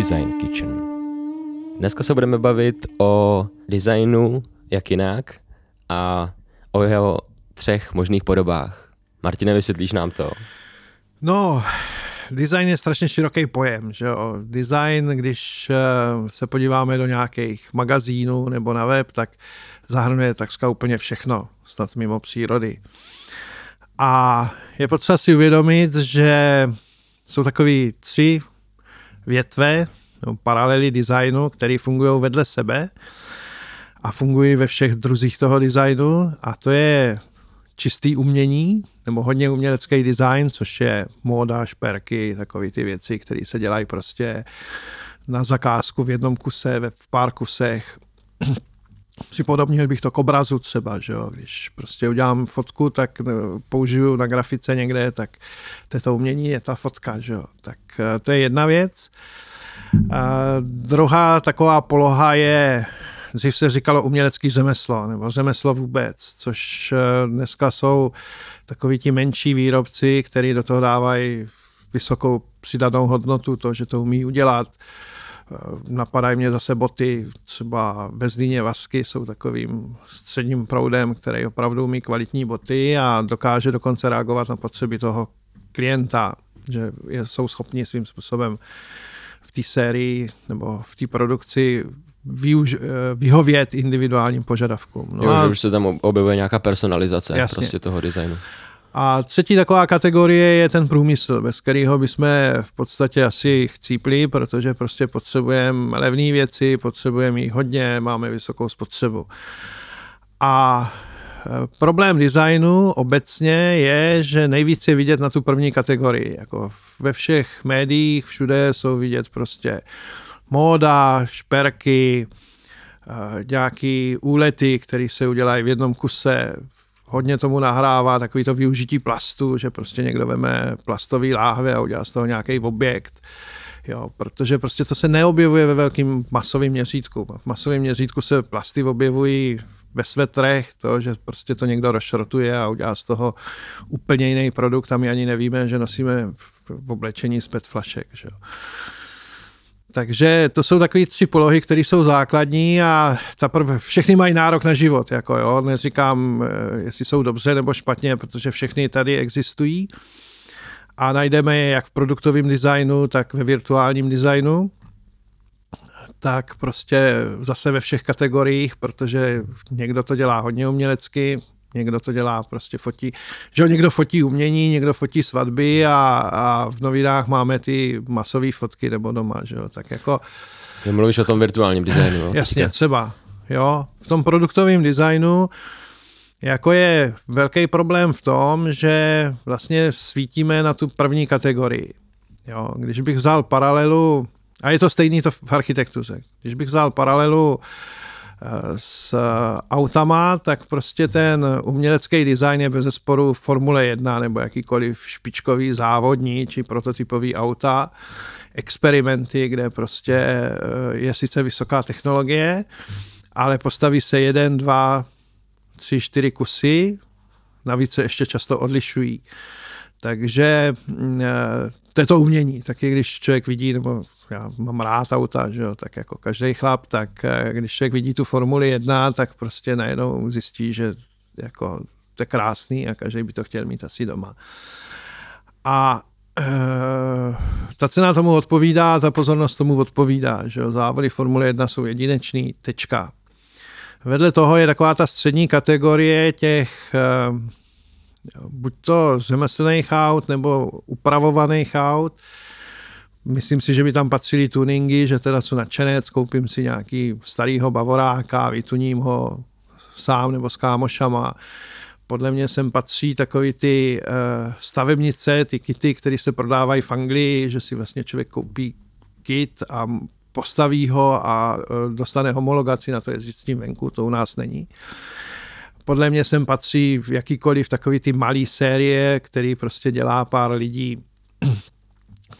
Design Kitchen. Dneska se budeme bavit o designu, jak jinak, a o jeho třech možných podobách. Martine, vysvětlíš nám to? No, design je strašně široký pojem. Že jo? Design, když eh, se podíváme do nějakých magazínů nebo na web, tak zahrnuje takřka úplně všechno, snad mimo přírody. A je potřeba si uvědomit, že jsou takové tři větve, nebo paralely designu, které fungují vedle sebe a fungují ve všech druzích toho designu a to je čistý umění, nebo hodně umělecký design, což je móda, šperky, takové ty věci, které se dělají prostě na zakázku v jednom kuse, v pár kusech. Připodobnil bych to k obrazu třeba, že jo? když prostě udělám fotku, tak eh, použiju na grafice někde, tak to, je to umění je ta fotka, že jo? tak eh, to je jedna věc. A druhá taková poloha je dřív se říkalo umělecký řemeslo, nebo řemeslo vůbec, což eh, dneska jsou takoví ti menší výrobci, kteří do toho dávají vysokou přidanou hodnotu, to, že to umí udělat. Eh, napadají mě zase boty, třeba ve Zlíně Vasky jsou takovým středním proudem, který opravdu umí kvalitní boty a dokáže dokonce reagovat na potřeby toho klienta, že jsou schopni svým způsobem v té sérii nebo v té produkci využ, eh, vyhovět individuálním požadavkům. No jo, a... že už se tam objevuje nějaká personalizace Jasně. prostě toho designu. A třetí taková kategorie je ten průmysl, bez kterého bychom v podstatě asi chcípli, protože prostě potřebujeme levné věci, potřebujeme jich hodně, máme vysokou spotřebu. A eh, problém designu obecně je, že nejvíc je vidět na tu první kategorii. Jako ve všech médiích všude jsou vidět prostě móda, šperky, eh, nějaký úlety, které se udělají v jednom kuse. Hodně tomu nahrává takový to využití plastu, že prostě někdo veme plastový láhve a udělá z toho nějaký objekt. Jo, protože prostě to se neobjevuje ve velkém masovém měřítku. V masovém měřítku se plasty objevují ve svetrech, to, že prostě to někdo rozšrotuje a udělá z toho úplně jiný produkt a my ani nevíme, že nosíme v oblečení z PET flašek. Že jo. Takže to jsou takové tři polohy, které jsou základní a ta prv, všechny mají nárok na život. Jako jo. Neříkám, eh, jestli jsou dobře nebo špatně, protože všechny tady existují. A najdeme je jak v produktovém designu, tak ve virtuálním designu. Tak prostě zase ve všech kategoriích, protože někdo to dělá hodně umělecky, Někdo to dělá, prostě fotí, že někdo fotí umění, někdo fotí svatby a, a v novinách máme ty masové fotky nebo doma, že jo, tak jako... Mluvíš o tom virtuálním designu. Jo, Jasně, třeba, jo, v tom produktovém designu jako je velký problém v tom, že vlastně svítíme na tu první kategorii. Jo, když bych vzal paralelu, a je to stejný to v architektuře, když bych vzal paralelu uh, s autama, tak prostě ten umělecký design je bez zesporu Formule 1 nebo jakýkoliv špičkový závodní či prototypový auta, experimenty, kde prostě eh, je sice vysoká technologie, ale postaví se jeden, dva, tři, čtyři kusy, navíc se ještě často odlišují. Takže mm, eh, to je to umění. Taky když člověk vidí, nebo já mám rád auta, že jo, tak jako každý chlap, tak eh, když člověk vidí tu Formuli 1, tak prostě najednou zjistí, že jako to je krásný a každý by to chtěl mít asi doma. A e, ta cena tomu odpovídá, ta pozornost tomu odpovídá, že jo, závody Formule 1 jsou jedinečný, tečka. Vedle toho je taková ta střední kategorie těch e, buď to řemeslných aut nebo upravovaných aut, Myslím si, že by tam patřily tuningy, že teda jsou nadšenec, koupím si nějaký starýho bavoráka, vytuním ho sám nebo s kámošama. Podle mě sem patří takový ty uh, stavebnice, ty kity, které se prodávají v Anglii, že si vlastně člověk koupí kit a postaví ho a uh, dostane homologaci na to jezdit s tím venku, to u nás není. Podle mě sem patří v jakýkoliv takový ty malý série, který prostě dělá pár lidí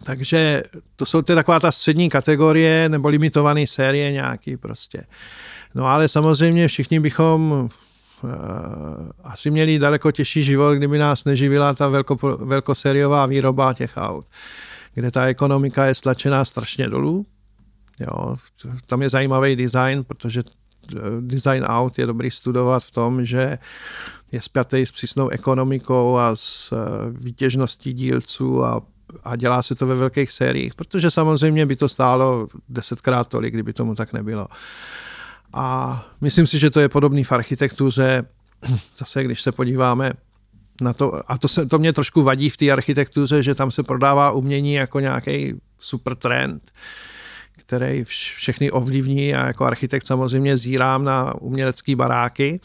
takže to jsou ty taková ta střední kategorie nebo limitované série nějaký prostě. No ale samozřejmě všichni bychom uh, asi měli daleko těžší život, kdyby nás neživila ta velko, velkosériová výroba těch aut, kde ta ekonomika je stlačená strašně dolů Jo. Tam je zajímavý design, protože eh, design out je dobrý studovat v tom, že je spjatý s přísnou ekonomikou a s eh, výtěžností dílců a, a dělá se to ve velkých sériích, protože samozřejmě by to stálo desetkrát tolik, kdyby tomu tak nebylo. A myslím si, že to je podobný v architektuře. Zase, když se podíváme na to, a to, se, to mě trošku vadí v té architektuře, že tam se prodává umění jako nějaký super trend, který všechny ovlivní a jako architekt samozřejmě zírám na umělecké baráky,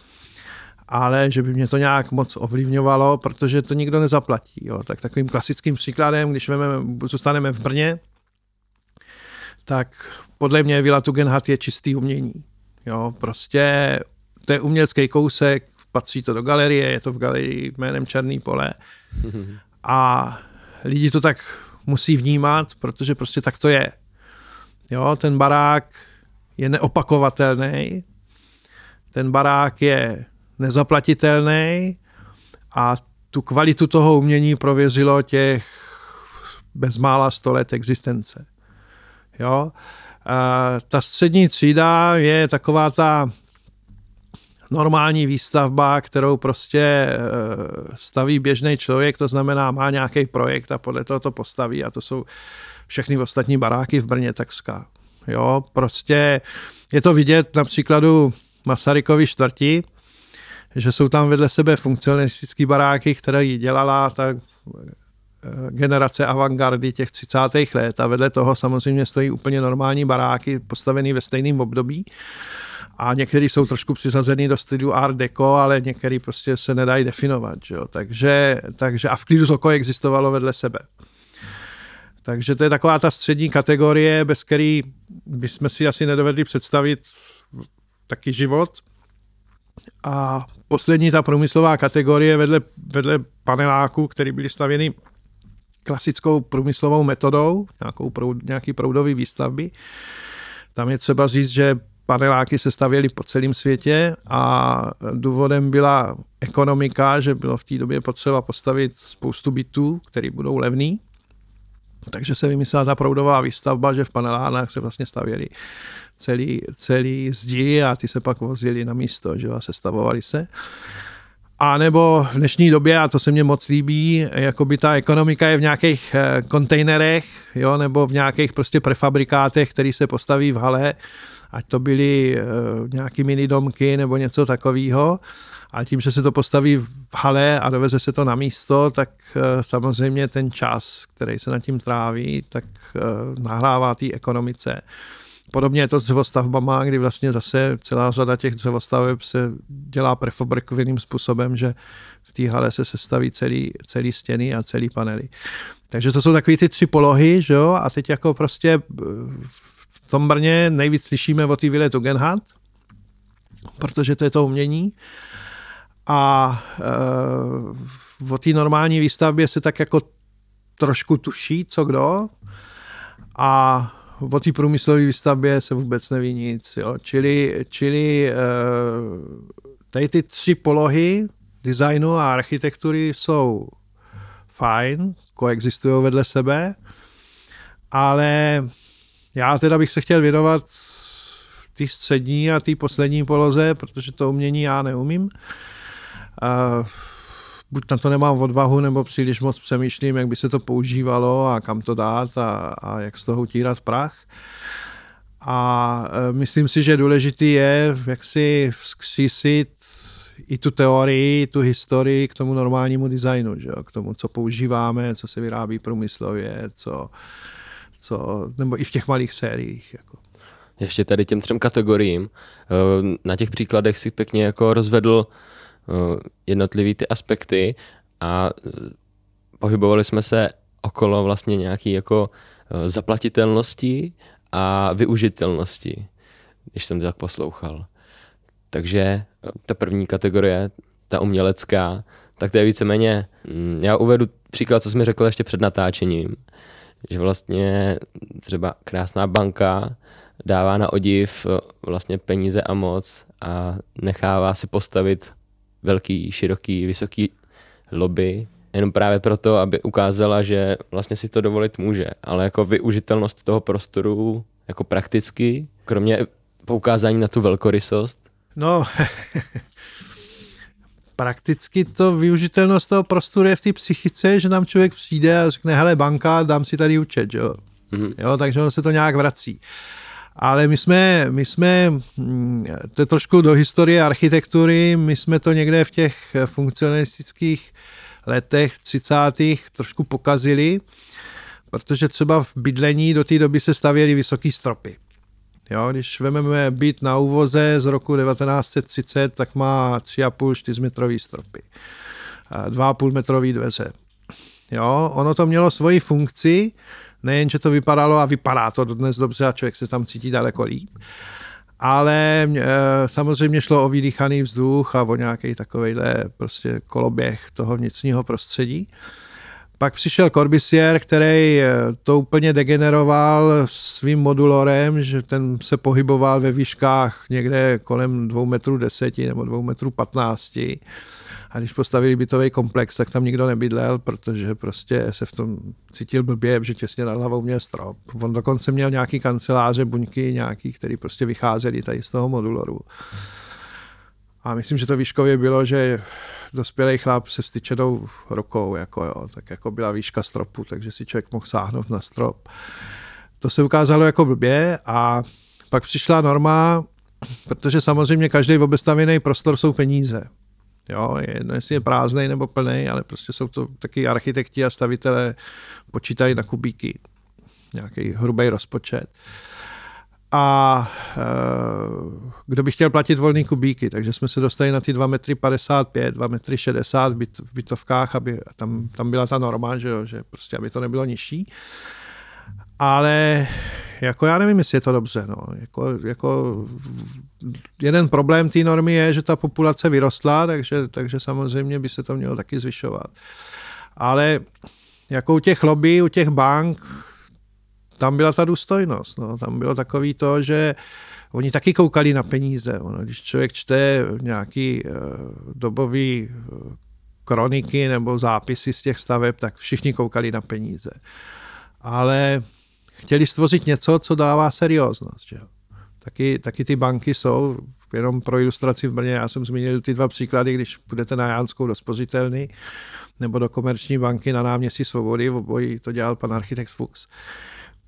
ale že by mě to nějak moc ovlivňovalo, protože to nikdo nezaplatí. Jo. Tak takovým klasickým příkladem, když vememe, zůstaneme v Brně, tak podle mě Vila Tugendhat je čistý umění. Jo, prostě to je umělecký kousek, patří to do galerie, je to v galerii jménem Černý pole. A lidi to tak musí vnímat, protože prostě tak to je. Jo, ten barák je neopakovatelný, ten barák je nezaplatitelný a tu kvalitu toho umění prověřilo těch bezmála 100 let existence. Jo? A ta střední třída je taková ta normální výstavba, kterou prostě eh, staví běžný člověk, to znamená má nějaký projekt a podle toho to postaví a to jsou všechny ostatní baráky v Brně takřka. Jo, prostě je to vidět na příkladu Masarykovy čtvrti, že jsou tam vedle sebe funkcionalistické baráky, které ji dělala ta eh, generace avantgardy těch 30. let a vedle toho samozřejmě stojí úplně normální baráky postavený ve stejném období a některý jsou trošku přiřazený do stylu Art Deco, ale některý prostě se nedají definovat. Že jo? Takže, takže a v klidu oko existovalo vedle sebe. Takže to je taková ta střední kategorie, bez který bychom si asi nedovedli představit taky život. A poslední ta průmyslová kategorie vedle, vedle paneláků, které byly stavěny klasickou průmyslovou metodou, nějakou proud, nějaký proudový výstavby. Tam je třeba říct, že paneláky se stavěly po celém světě a důvodem byla ekonomika, že bylo v té době potřeba postavit spoustu bytů, které budou levný. Takže se vymyslela ta proudová výstavba, že v panelárnách se vlastně stavěly celý, celý zdi a ty se pak vozili na místo, že a sestavovali se. A nebo v dnešní době, a to se mně moc líbí, jako by ta ekonomika je v nějakých eh, kontejnerech, jo, nebo v nějakých prostě prefabrikátech, který se postaví v hale, ať to byly uh, nějaký mini domky nebo něco takového. A tím, že se to postaví v hale a doveze se to na místo, tak uh, samozřejmě ten čas, který se nad tím tráví, tak uh, nahrává té ekonomice. Podobně je to s dřevostavbama, kdy vlastně zase celá řada těch dřevostaveb se dělá prefabrikovaným způsobem, že v té hale se sestaví celý, celý stěny a celý panely. Takže to jsou takové ty tři polohy, že jo? a teď jako prostě v tom Brně nejvíc slyšíme o té vile Tugendhat, protože to je to umění. A e, o té normální výstavbě se tak jako trošku tuší, co kdo. A o té průmyslové výstavbě se vůbec neví nic. Jo. Čili, čili e, tady ty tři polohy designu a architektury jsou fajn, koexistují vedle sebe, ale já teda bych se chtěl věnovat té střední a té poslední poloze, protože to umění já neumím. Buď na to nemám odvahu, nebo příliš moc přemýšlím, jak by se to používalo a kam to dát a, a jak z toho utírat prach. A uh, myslím si, že důležitý je, jak si vzkřísit i tu teorii, tu historii k tomu normálnímu designu, že jo? k tomu, co používáme, co se vyrábí průmyslově, co, co, nebo i v těch malých sériích. Jako. Ještě tady těm třem kategoriím. Eh, na těch příkladech si pěkně jako rozvedl jednotlivý ty aspekty a eh, pohybovali jsme se okolo vlastně nějaký jako zaplatitelnosti a využitelnosti, když jsem to tak poslouchal. Takže ta první kategorie, ta umělecká, tak to je víceméně, mm, já uvedu příklad, co jsi mi řekl ještě před natáčením, že vlastně třeba krásná banka dává na odiv eh, vlastně peníze a moc a nechává si postavit velký, široký, vysoký lobby, jenom právě proto, aby ukázala, že vlastně si to dovolit může, ale jako využitelnost toho prostoru jako prakticky, kromě poukázání na tu velkorysost? No, prakticky to využitelnost toho prostoru je v té psychice, že nám člověk přijde a řekne, hele banka, dám si tady účet, jo. Mm-hmm. jo takže ono se to nějak vrací. Ale my jsme, my jsme, mm, to je trošku do historie architektury, my jsme to někde v těch funkcionalistických letech 30. trošku pokazili, protože třeba v bydlení do té doby se stavěly vysoké stropy. Jo, když vezmeme byt na úvoze z roku 1930, tak má 3,5-4 metrový stropy. 2,5 metrový dveře. Jo, ono to mělo svoji funkci, nejen, že to vypadalo a vypadá to dnes dobře a člověk se tam cítí daleko líp, ale e, samozřejmě šlo o vydýchaný vzduch a o nějaký takovejhle prostě koloběh toho vnitřního prostředí. Pak přišel Corbusier, který eh, to úplně degeneroval svým modulorem, že ten se pohyboval ve výškách někde kolem 2 metrů 10 nebo 2 metrů 15. A když postavili bytový komplex, tak tam nikdo nebydlel, protože prostě se v tom cítil blbě, že těsně nad hlavou měl strop. On dokonce měl nějaký kanceláře, buňky nějaký, který prostě vycházeli tady z toho modularu. A myslím, že to výškově bylo, že dospělý chlap se vstyčenou rukou, jako jo, tak jako byla výška stropu, takže si člověk mohl sáhnout na strop. To se ukázalo jako blbě a pak přišla norma, protože samozřejmě každý obestavěný prostor jsou peníze. Jo, je jedno, jestli je prázdný nebo plný, ale prostě jsou to taky architekti a stavitelé počítají na kubíky. Nějaký hrubý rozpočet a e, kdo by chtěl platit volný kubíky, takže jsme se dostali na ty 2 metry 55, 2 metry 60 v, byt, v bytovkách, aby tam, tam byla ta norma, že, jo, že prostě aby to nebylo nižší. Ale jako já nevím, jestli je to dobře. No. Jako, jako jeden problém té normy je, že ta populace vyrostla, takže, takže samozřejmě by se to mělo taky zvyšovat. Ale jako u těch lobby, u těch bank, tam byla ta důstojnost. No. Tam bylo takový to, že oni taky koukali na peníze. Ono, když člověk čte nějaký uh, dobový uh, kroniky nebo zápisy z těch staveb, tak všichni koukali na peníze. Ale chtěli stvořit něco, co dává serióznost. Že? Taky, taky ty banky jsou, jenom pro ilustraci v Brně, já jsem zmínil ty dva příklady, když půjdete na Jánskou do spořitelny nebo do komerční banky na náměstí Svobody, v obojí to dělal pan architekt Fuchs,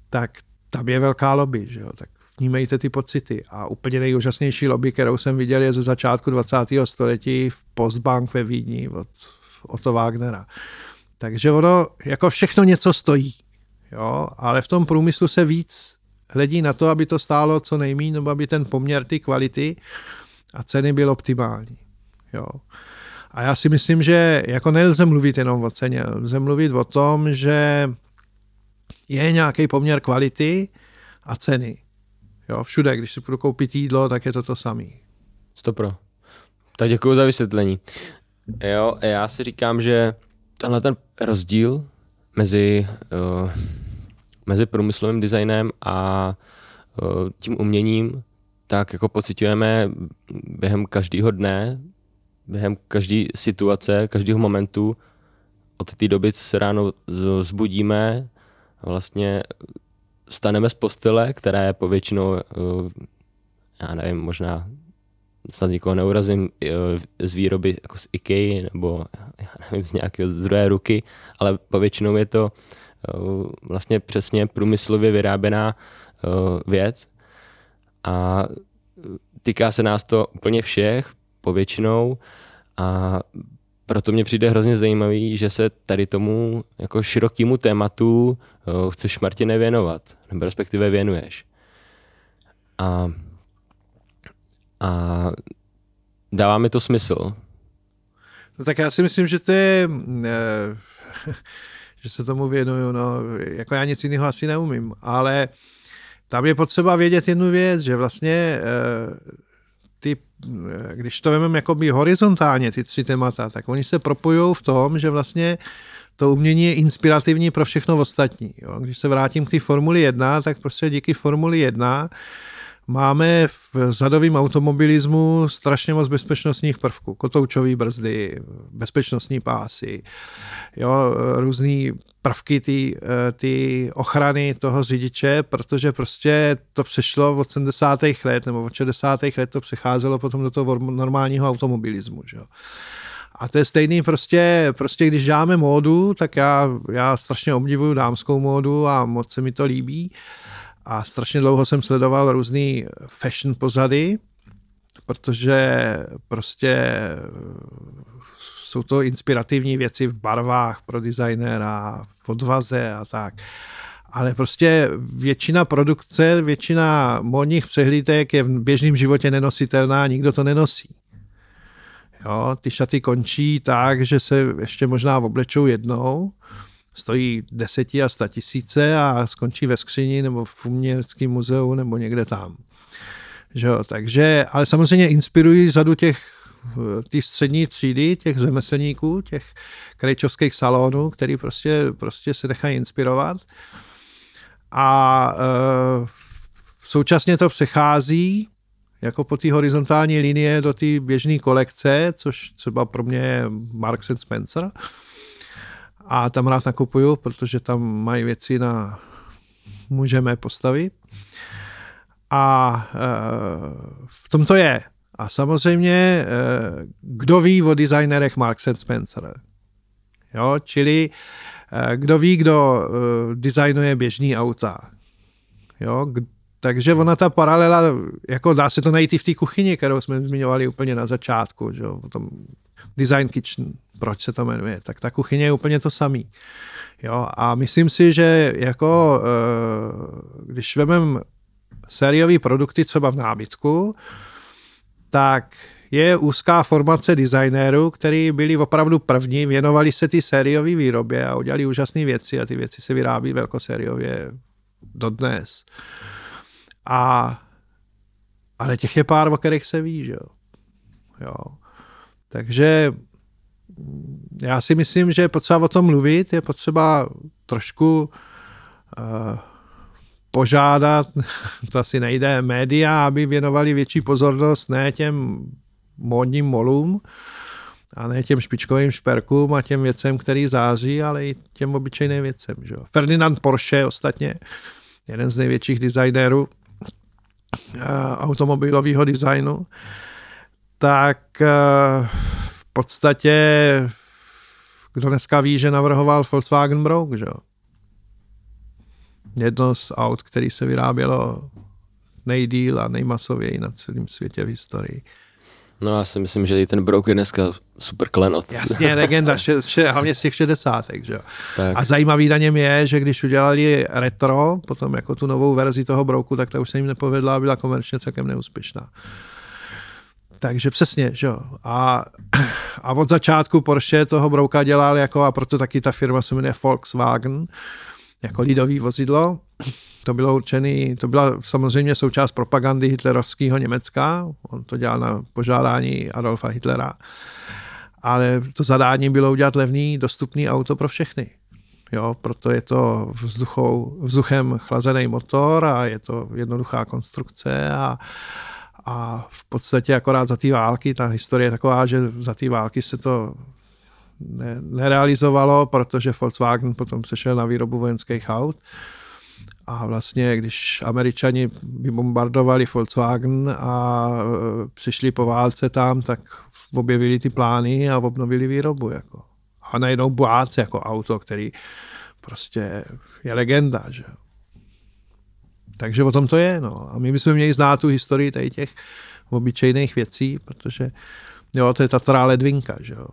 tak tam je velká lobby, že jo? tak vnímejte ty pocity. A úplně nejúžasnější lobby, kterou jsem viděl, je ze začátku 20. století v Postbank ve Vídni od Otto Wagnera. Takže ono jako všechno něco stojí. Jo? Ale v tom průmyslu se víc hledí na to, aby to stálo co nejméně, nebo aby ten poměr ty kvality a ceny byl optimální. Jo? A já si myslím, že jako nelze mluvit jenom o ceně, lze mluvit o tom, že je nějaký poměr kvality a ceny. Jo, všude, když si budu koupit jídlo, tak je to to samý. Stopro. Tak děkuji za vysvětlení. Jo, já si říkám, že tenhle ten rozdíl mezi, uh, mezi průmyslovým designem a uh, tím uměním, tak jako pocitujeme během každého dne, během každé situace, každého momentu, od té doby, co se ráno zbudíme, vlastně staneme z postele, která je povětšinou, eh, já nevím, možná snad nikoho neurazím, eh, z výroby jako z IKEA nebo já nevím, z nějakého zdroje ruky, ale povětšinou je to eh, vlastně přesně průmyslově vyráběná věc a týká se nás to úplně všech, povětšinou a proto mě přijde hrozně zajímavý, že se tady tomu jako širokému tématu chceš Martine věnovat, nebo respektive věnuješ. A, a dává mi to smysl. No tak já si myslím, že to je, eh, že se tomu věnuju, no, jako já nic jiného asi neumím, ale tam je potřeba vědět jednu věc, že vlastně eh, ty, když to vezmeme jakoby horizontálně, ty tři témata, tak oni se propojují v tom, že vlastně to umění je inspirativní pro všechno ostatní. Jo. Když se vrátím k té Formuli 1, tak prostě díky Formuli 1 máme v zadovém automobilismu strašně moc bezpečnostních prvků. Kotoučové brzdy, bezpečnostní pásy, jo, různý prvky ty, ty ochrany toho řidiče, protože prostě to přešlo od 70. let nebo od 60. let to přecházelo potom do toho normálního automobilismu. Že? A to je stejný prostě, prostě když děláme módu, tak já, já strašně obdivuju dámskou módu a moc se mi to líbí. A strašně dlouho jsem sledoval různý fashion pozady, protože prostě jsou to inspirativní věci v barvách pro designéra, v odvaze a tak. Ale prostě většina produkce, většina modních přehlídek je v běžném životě nenositelná, nikdo to nenosí. Jo, ty šaty končí tak, že se ještě možná oblečou jednou, stojí deseti a sta tisíce a skončí ve skříni nebo v uměleckém muzeu nebo někde tam. Že jo, takže, ale samozřejmě inspirují řadu těch ty střední třídy, těch řemeslníků, těch krejčovských salonů, který prostě, prostě se nechají inspirovat. A e, současně to přechází jako po té horizontální linie do té běžné kolekce, což třeba pro mě je Marks and Spencer. A tam rád nakupuju, protože tam mají věci na můžeme postavit. A e, v tom to je. A samozřejmě, e, kdo ví o designerech Marks and Spencer? Jo, čili e, kdo ví, kdo designuje běžný auta? Jo, takže ona ta paralela, jako dá se to najít i v té kuchyni, kterou jsme zmiňovali úplně na začátku, že jo, potom Design Kitchen, proč se to jmenuje, tak ta kuchyně je úplně to samý. Jo, a myslím si, že jako, eh, když vezmeme sériové produkty třeba v nábytku, tak je úzká formace designérů, kteří byli opravdu první, věnovali se ty sériové výrobě a udělali úžasné věci a ty věci se vyrábí velkosériově dodnes. A, ale těch je pár, o kterých se ví, že jo. jo. Takže já si myslím, že je potřeba o tom mluvit, je potřeba trošku uh, požádat, to asi nejde, média, aby věnovali větší pozornost ne těm módním molům a ne těm špičkovým šperkům a těm věcem, který září, ale i těm obyčejným věcem. Že? Ferdinand Porsche ostatně, jeden z největších designérů, Eh, automobilového designu, tak eh, podstatě kdo dneska ví, že navrhoval Volkswagen Brouk, že Jedno z aut, který se vyrábělo nejdíl a nejmasověji na celém světě v historii. No já si myslím, že i ten Brouk je dneska super klenot. Jasně, legenda, še, še, hlavně z těch šedesátek. Že? Tak. A zajímavý na něm je, že když udělali retro, potom jako tu novou verzi toho Brouku, tak ta už se jim nepovedla a byla komerčně celkem neúspěšná. Takže přesně, že jo. A, a od začátku Porsche toho Brouka dělal jako, a proto taky ta firma se jmenuje Volkswagen, jako lidový vozidlo. To bylo určený, to byla samozřejmě součást propagandy hitlerovského Německa. On to dělal na požádání Adolfa Hitlera. Ale to zadání bylo udělat levný, dostupný auto pro všechny. Jo, proto je to vzduchou, vzduchem chlazený motor a je to jednoduchá konstrukce a, a v podstatě akorát za té války, ta historie je taková, že za té války se to ne, nerealizovalo, protože Volkswagen potom přešel na výrobu vojenských aut. A vlastně, když američani vybombardovali Volkswagen a e, přišli po válce tam, tak objevili ty plány a obnovili výrobu. Jako. A najednou Boác jako auto, který prostě je legenda. Že? Takže o tom to je. No. A my bychom měli znát tu historii tady těch obyčejných věcí, protože jo, to je ta ledvinka, že jo,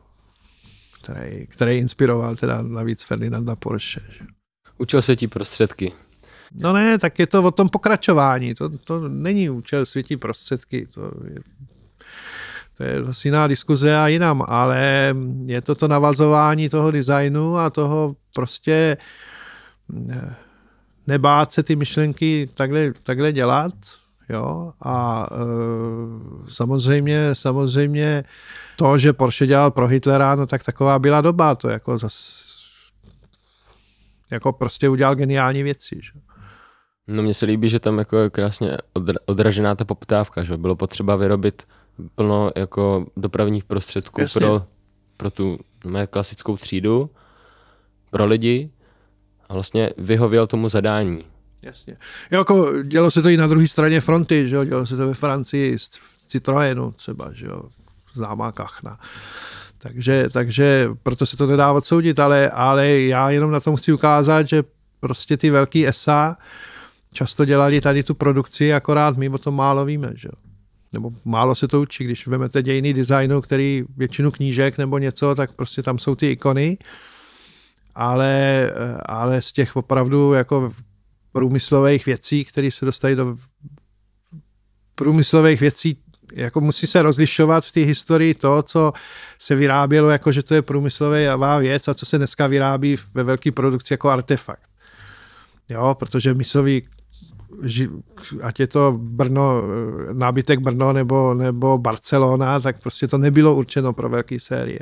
který, který inspiroval teda navíc Ferdinanda Porsche. Že? Učil se ti prostředky. No ne, tak je to o tom pokračování. To, to není účel světí prostředky. To je, to je zase jiná diskuze a jinam, ale je to to navazování toho designu a toho prostě eh, nebát se ty myšlenky takhle, takhle dělat. Jo? A e, samozřejmě, samozřejmě to, že Porsche dělal pro Hitlera, no tak taková byla doba, to jako zas, jako prostě udělal geniální věci. Že? No mně se líbí, že tam jako je krásně odražená ta poptávka, že bylo potřeba vyrobit plno jako dopravních prostředků pro, pro tu mé klasickou třídu, pro lidi vlastně vyhověl tomu zadání. Jasně. Jo, jako dělo se to i na druhé straně fronty, že jo? dělo se to ve Francii z Citroenu třeba, že jo? známá kachna. Takže, takže proto se to nedá odsoudit, ale, ale já jenom na tom chci ukázat, že prostě ty velký SA často dělali tady tu produkci, akorát my o tom málo víme. Že? Nebo málo se to učí, když vezmete dějiny designu, který většinu knížek nebo něco, tak prostě tam jsou ty ikony, ale, ale z těch opravdu jako průmyslových věcí, které se dostají do průmyslových věcí, jako musí se rozlišovat v té historii to, co se vyrábělo, jako že to je průmyslová věc a co se dneska vyrábí ve velké produkci jako artefakt. Jo, protože misový ať je to Brno, nábytek Brno nebo, nebo Barcelona, tak prostě to nebylo určeno pro velké série.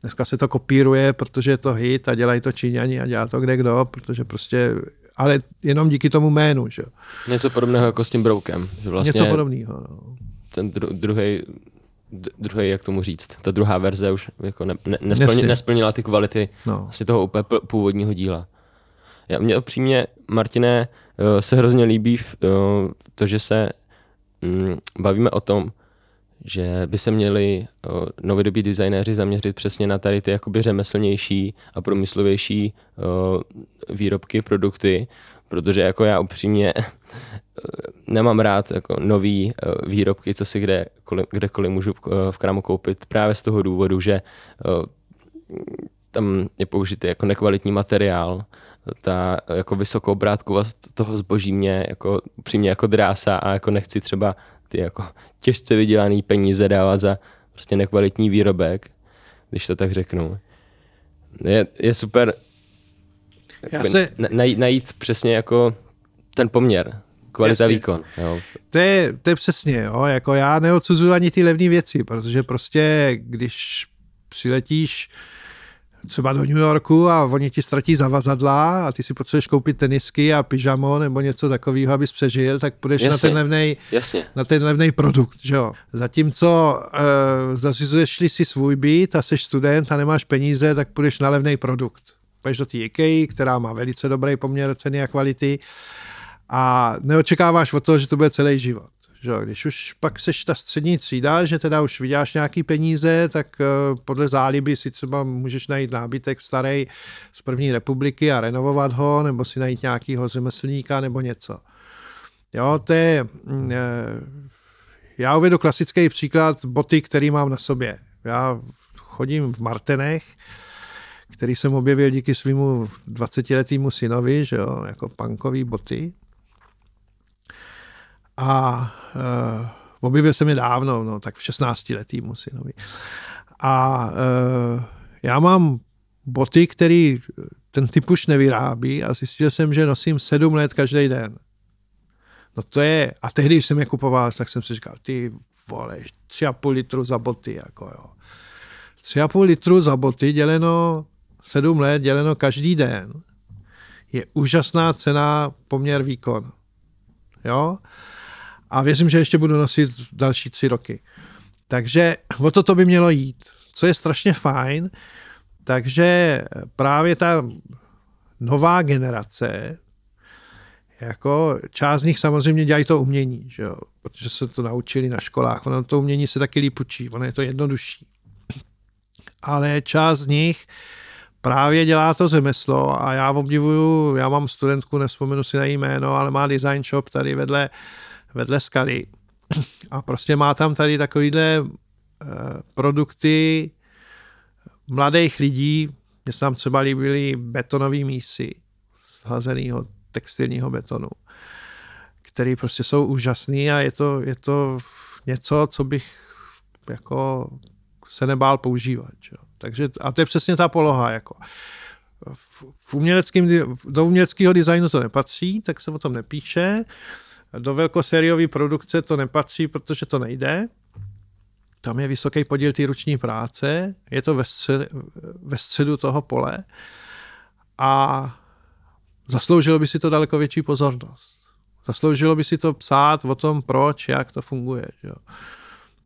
Dneska se to kopíruje, protože je to hit a dělají to Číňani a dělá to kde kdo, protože prostě ale jenom díky tomu jménu. Že? Něco podobného jako s tím broukem. Že vlastně Něco podobného. No. Ten dru, druhý druhý, jak tomu říct, ta druhá verze už jako ne, ne, nesplnila, nesplnila ty kvality no. asi toho úplně původního díla. Já, mě upřímně, Martine, eh, se hrozně líbí eh, to, že se mm, bavíme o tom, že by se měli uh, novodobí designéři zaměřit přesně na tady ty jakoby řemeslnější a průmyslovější uh, výrobky, produkty, protože jako já upřímně nemám rád jako nový uh, výrobky, co si kde, kdekoliv můžu v, uh, v krámu koupit, právě z toho důvodu, že uh, tam je použitý jako nekvalitní materiál, ta jako vysokobrátkovost toho zboží mě jako upřímně jako drása a jako nechci třeba ty jako těžce vydělaný peníze dávat za prostě nekvalitní výrobek, když to tak řeknu. Je, je super Já se... najít, najít přesně jako ten poměr, kvalita Jasně. výkon. Jo. To, je, to je přesně, jo. jako já neodsuzuju ani ty levné věci, protože prostě když přiletíš třeba do New Yorku a oni ti ztratí zavazadla a ty si potřebuješ koupit tenisky a pyžamo nebo něco takového, abys přežil, tak půjdeš jasně, na ten levnej, na ten levnej produkt. Že jo? Zatímco e, zazizuješ si svůj byt a jsi student a nemáš peníze, tak půjdeš na levný produkt. Půjdeš do té IKEA, která má velice dobrý poměr ceny a kvality a neočekáváš od toho, že to bude celý život. Že? Když už pak seš ta střední třída, že teda už vyděláš nějaký peníze, tak uh, podle záliby si třeba můžeš najít nábytek starý z první republiky a renovovat ho, nebo si najít nějakýho řemeslníka nebo něco. Jo, to je... Uh, já uvedu klasický příklad boty, který mám na sobě. Já chodím v Martenech, který jsem objevil díky svýmu 20-letýmu synovi, že jo, jako punkový boty. A uh, objevil jsem je dávno, no, tak v 16 letým synovi. A uh, já mám boty, který ten typ už nevyrábí a zjistil jsem, že nosím sedm let každý den. No to je, a tehdy, když jsem je kupoval, tak jsem si říkal, ty vole, tři a půl litru za boty, jako jo. Tři a půl litru za boty děleno sedm let, děleno každý den, je úžasná cena poměr výkon. Jo? A věřím, že ještě budu nosit další tři roky. Takže o to to by mělo jít. Co je strašně fajn, takže právě ta nová generace, jako část z nich samozřejmě dělají to umění, že jo? protože se to naučili na školách. Ono to umění se taky líp učí, ono je to jednodušší. Ale část z nich právě dělá to řemeslo a já obdivuju, já mám studentku, nevzpomenu si na jméno, ale má design shop tady vedle vedle skaly. A prostě má tam tady takovýhle eh, produkty mladých lidí, mně se tam třeba líbily betonové mísy z textilního betonu, který prostě jsou úžasný a je to, je to něco, co bych jako se nebál používat. Čo? Takže, a to je přesně ta poloha. Jako. V, v uměleckým, do uměleckého designu to nepatří, tak se o tom nepíše. Do velkosériové produkce to nepatří, protože to nejde. Tam je vysoký podíl té ruční práce, je to ve, střed, ve středu toho pole a zasloužilo by si to daleko větší pozornost. Zasloužilo by si to psát o tom, proč, jak to funguje. Jo.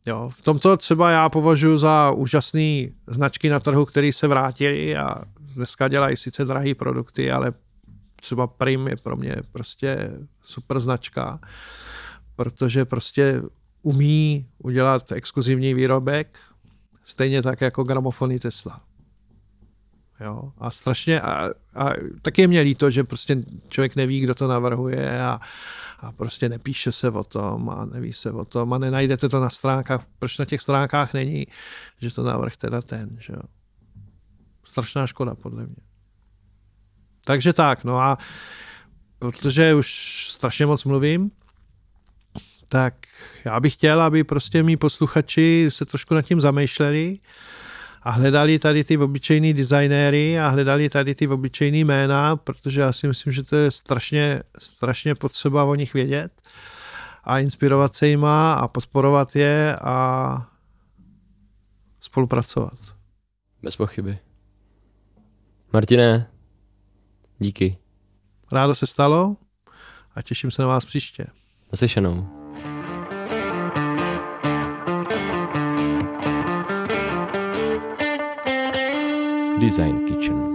Jo, v tomto třeba já považuji za úžasný značky na trhu, které se vrátily a dneska dělají sice drahé produkty, ale třeba Prim je pro mě prostě super značka, protože prostě umí udělat exkluzivní výrobek, stejně tak jako gramofony Tesla. Jo? A strašně, a, a taky je mě líto, že prostě člověk neví, kdo to navrhuje a, a prostě nepíše se o tom a neví se o tom a nenajdete to na stránkách. Proč na těch stránkách není, že to navrh teda ten, že jo? Strašná škoda, podle mě. Takže tak, no a protože už strašně moc mluvím, tak já bych chtěl, aby prostě mý posluchači se trošku nad tím zamýšleli a hledali tady ty obyčejný designéry a hledali tady ty obyčejný jména, protože já si myslím, že to je strašně, strašně potřeba o nich vědět a inspirovat se jima a podporovat je a spolupracovat. Bez pochyby. Martine, díky. Rádo se stalo a těším se na vás příště. Naslyšenou. Design Kitchen.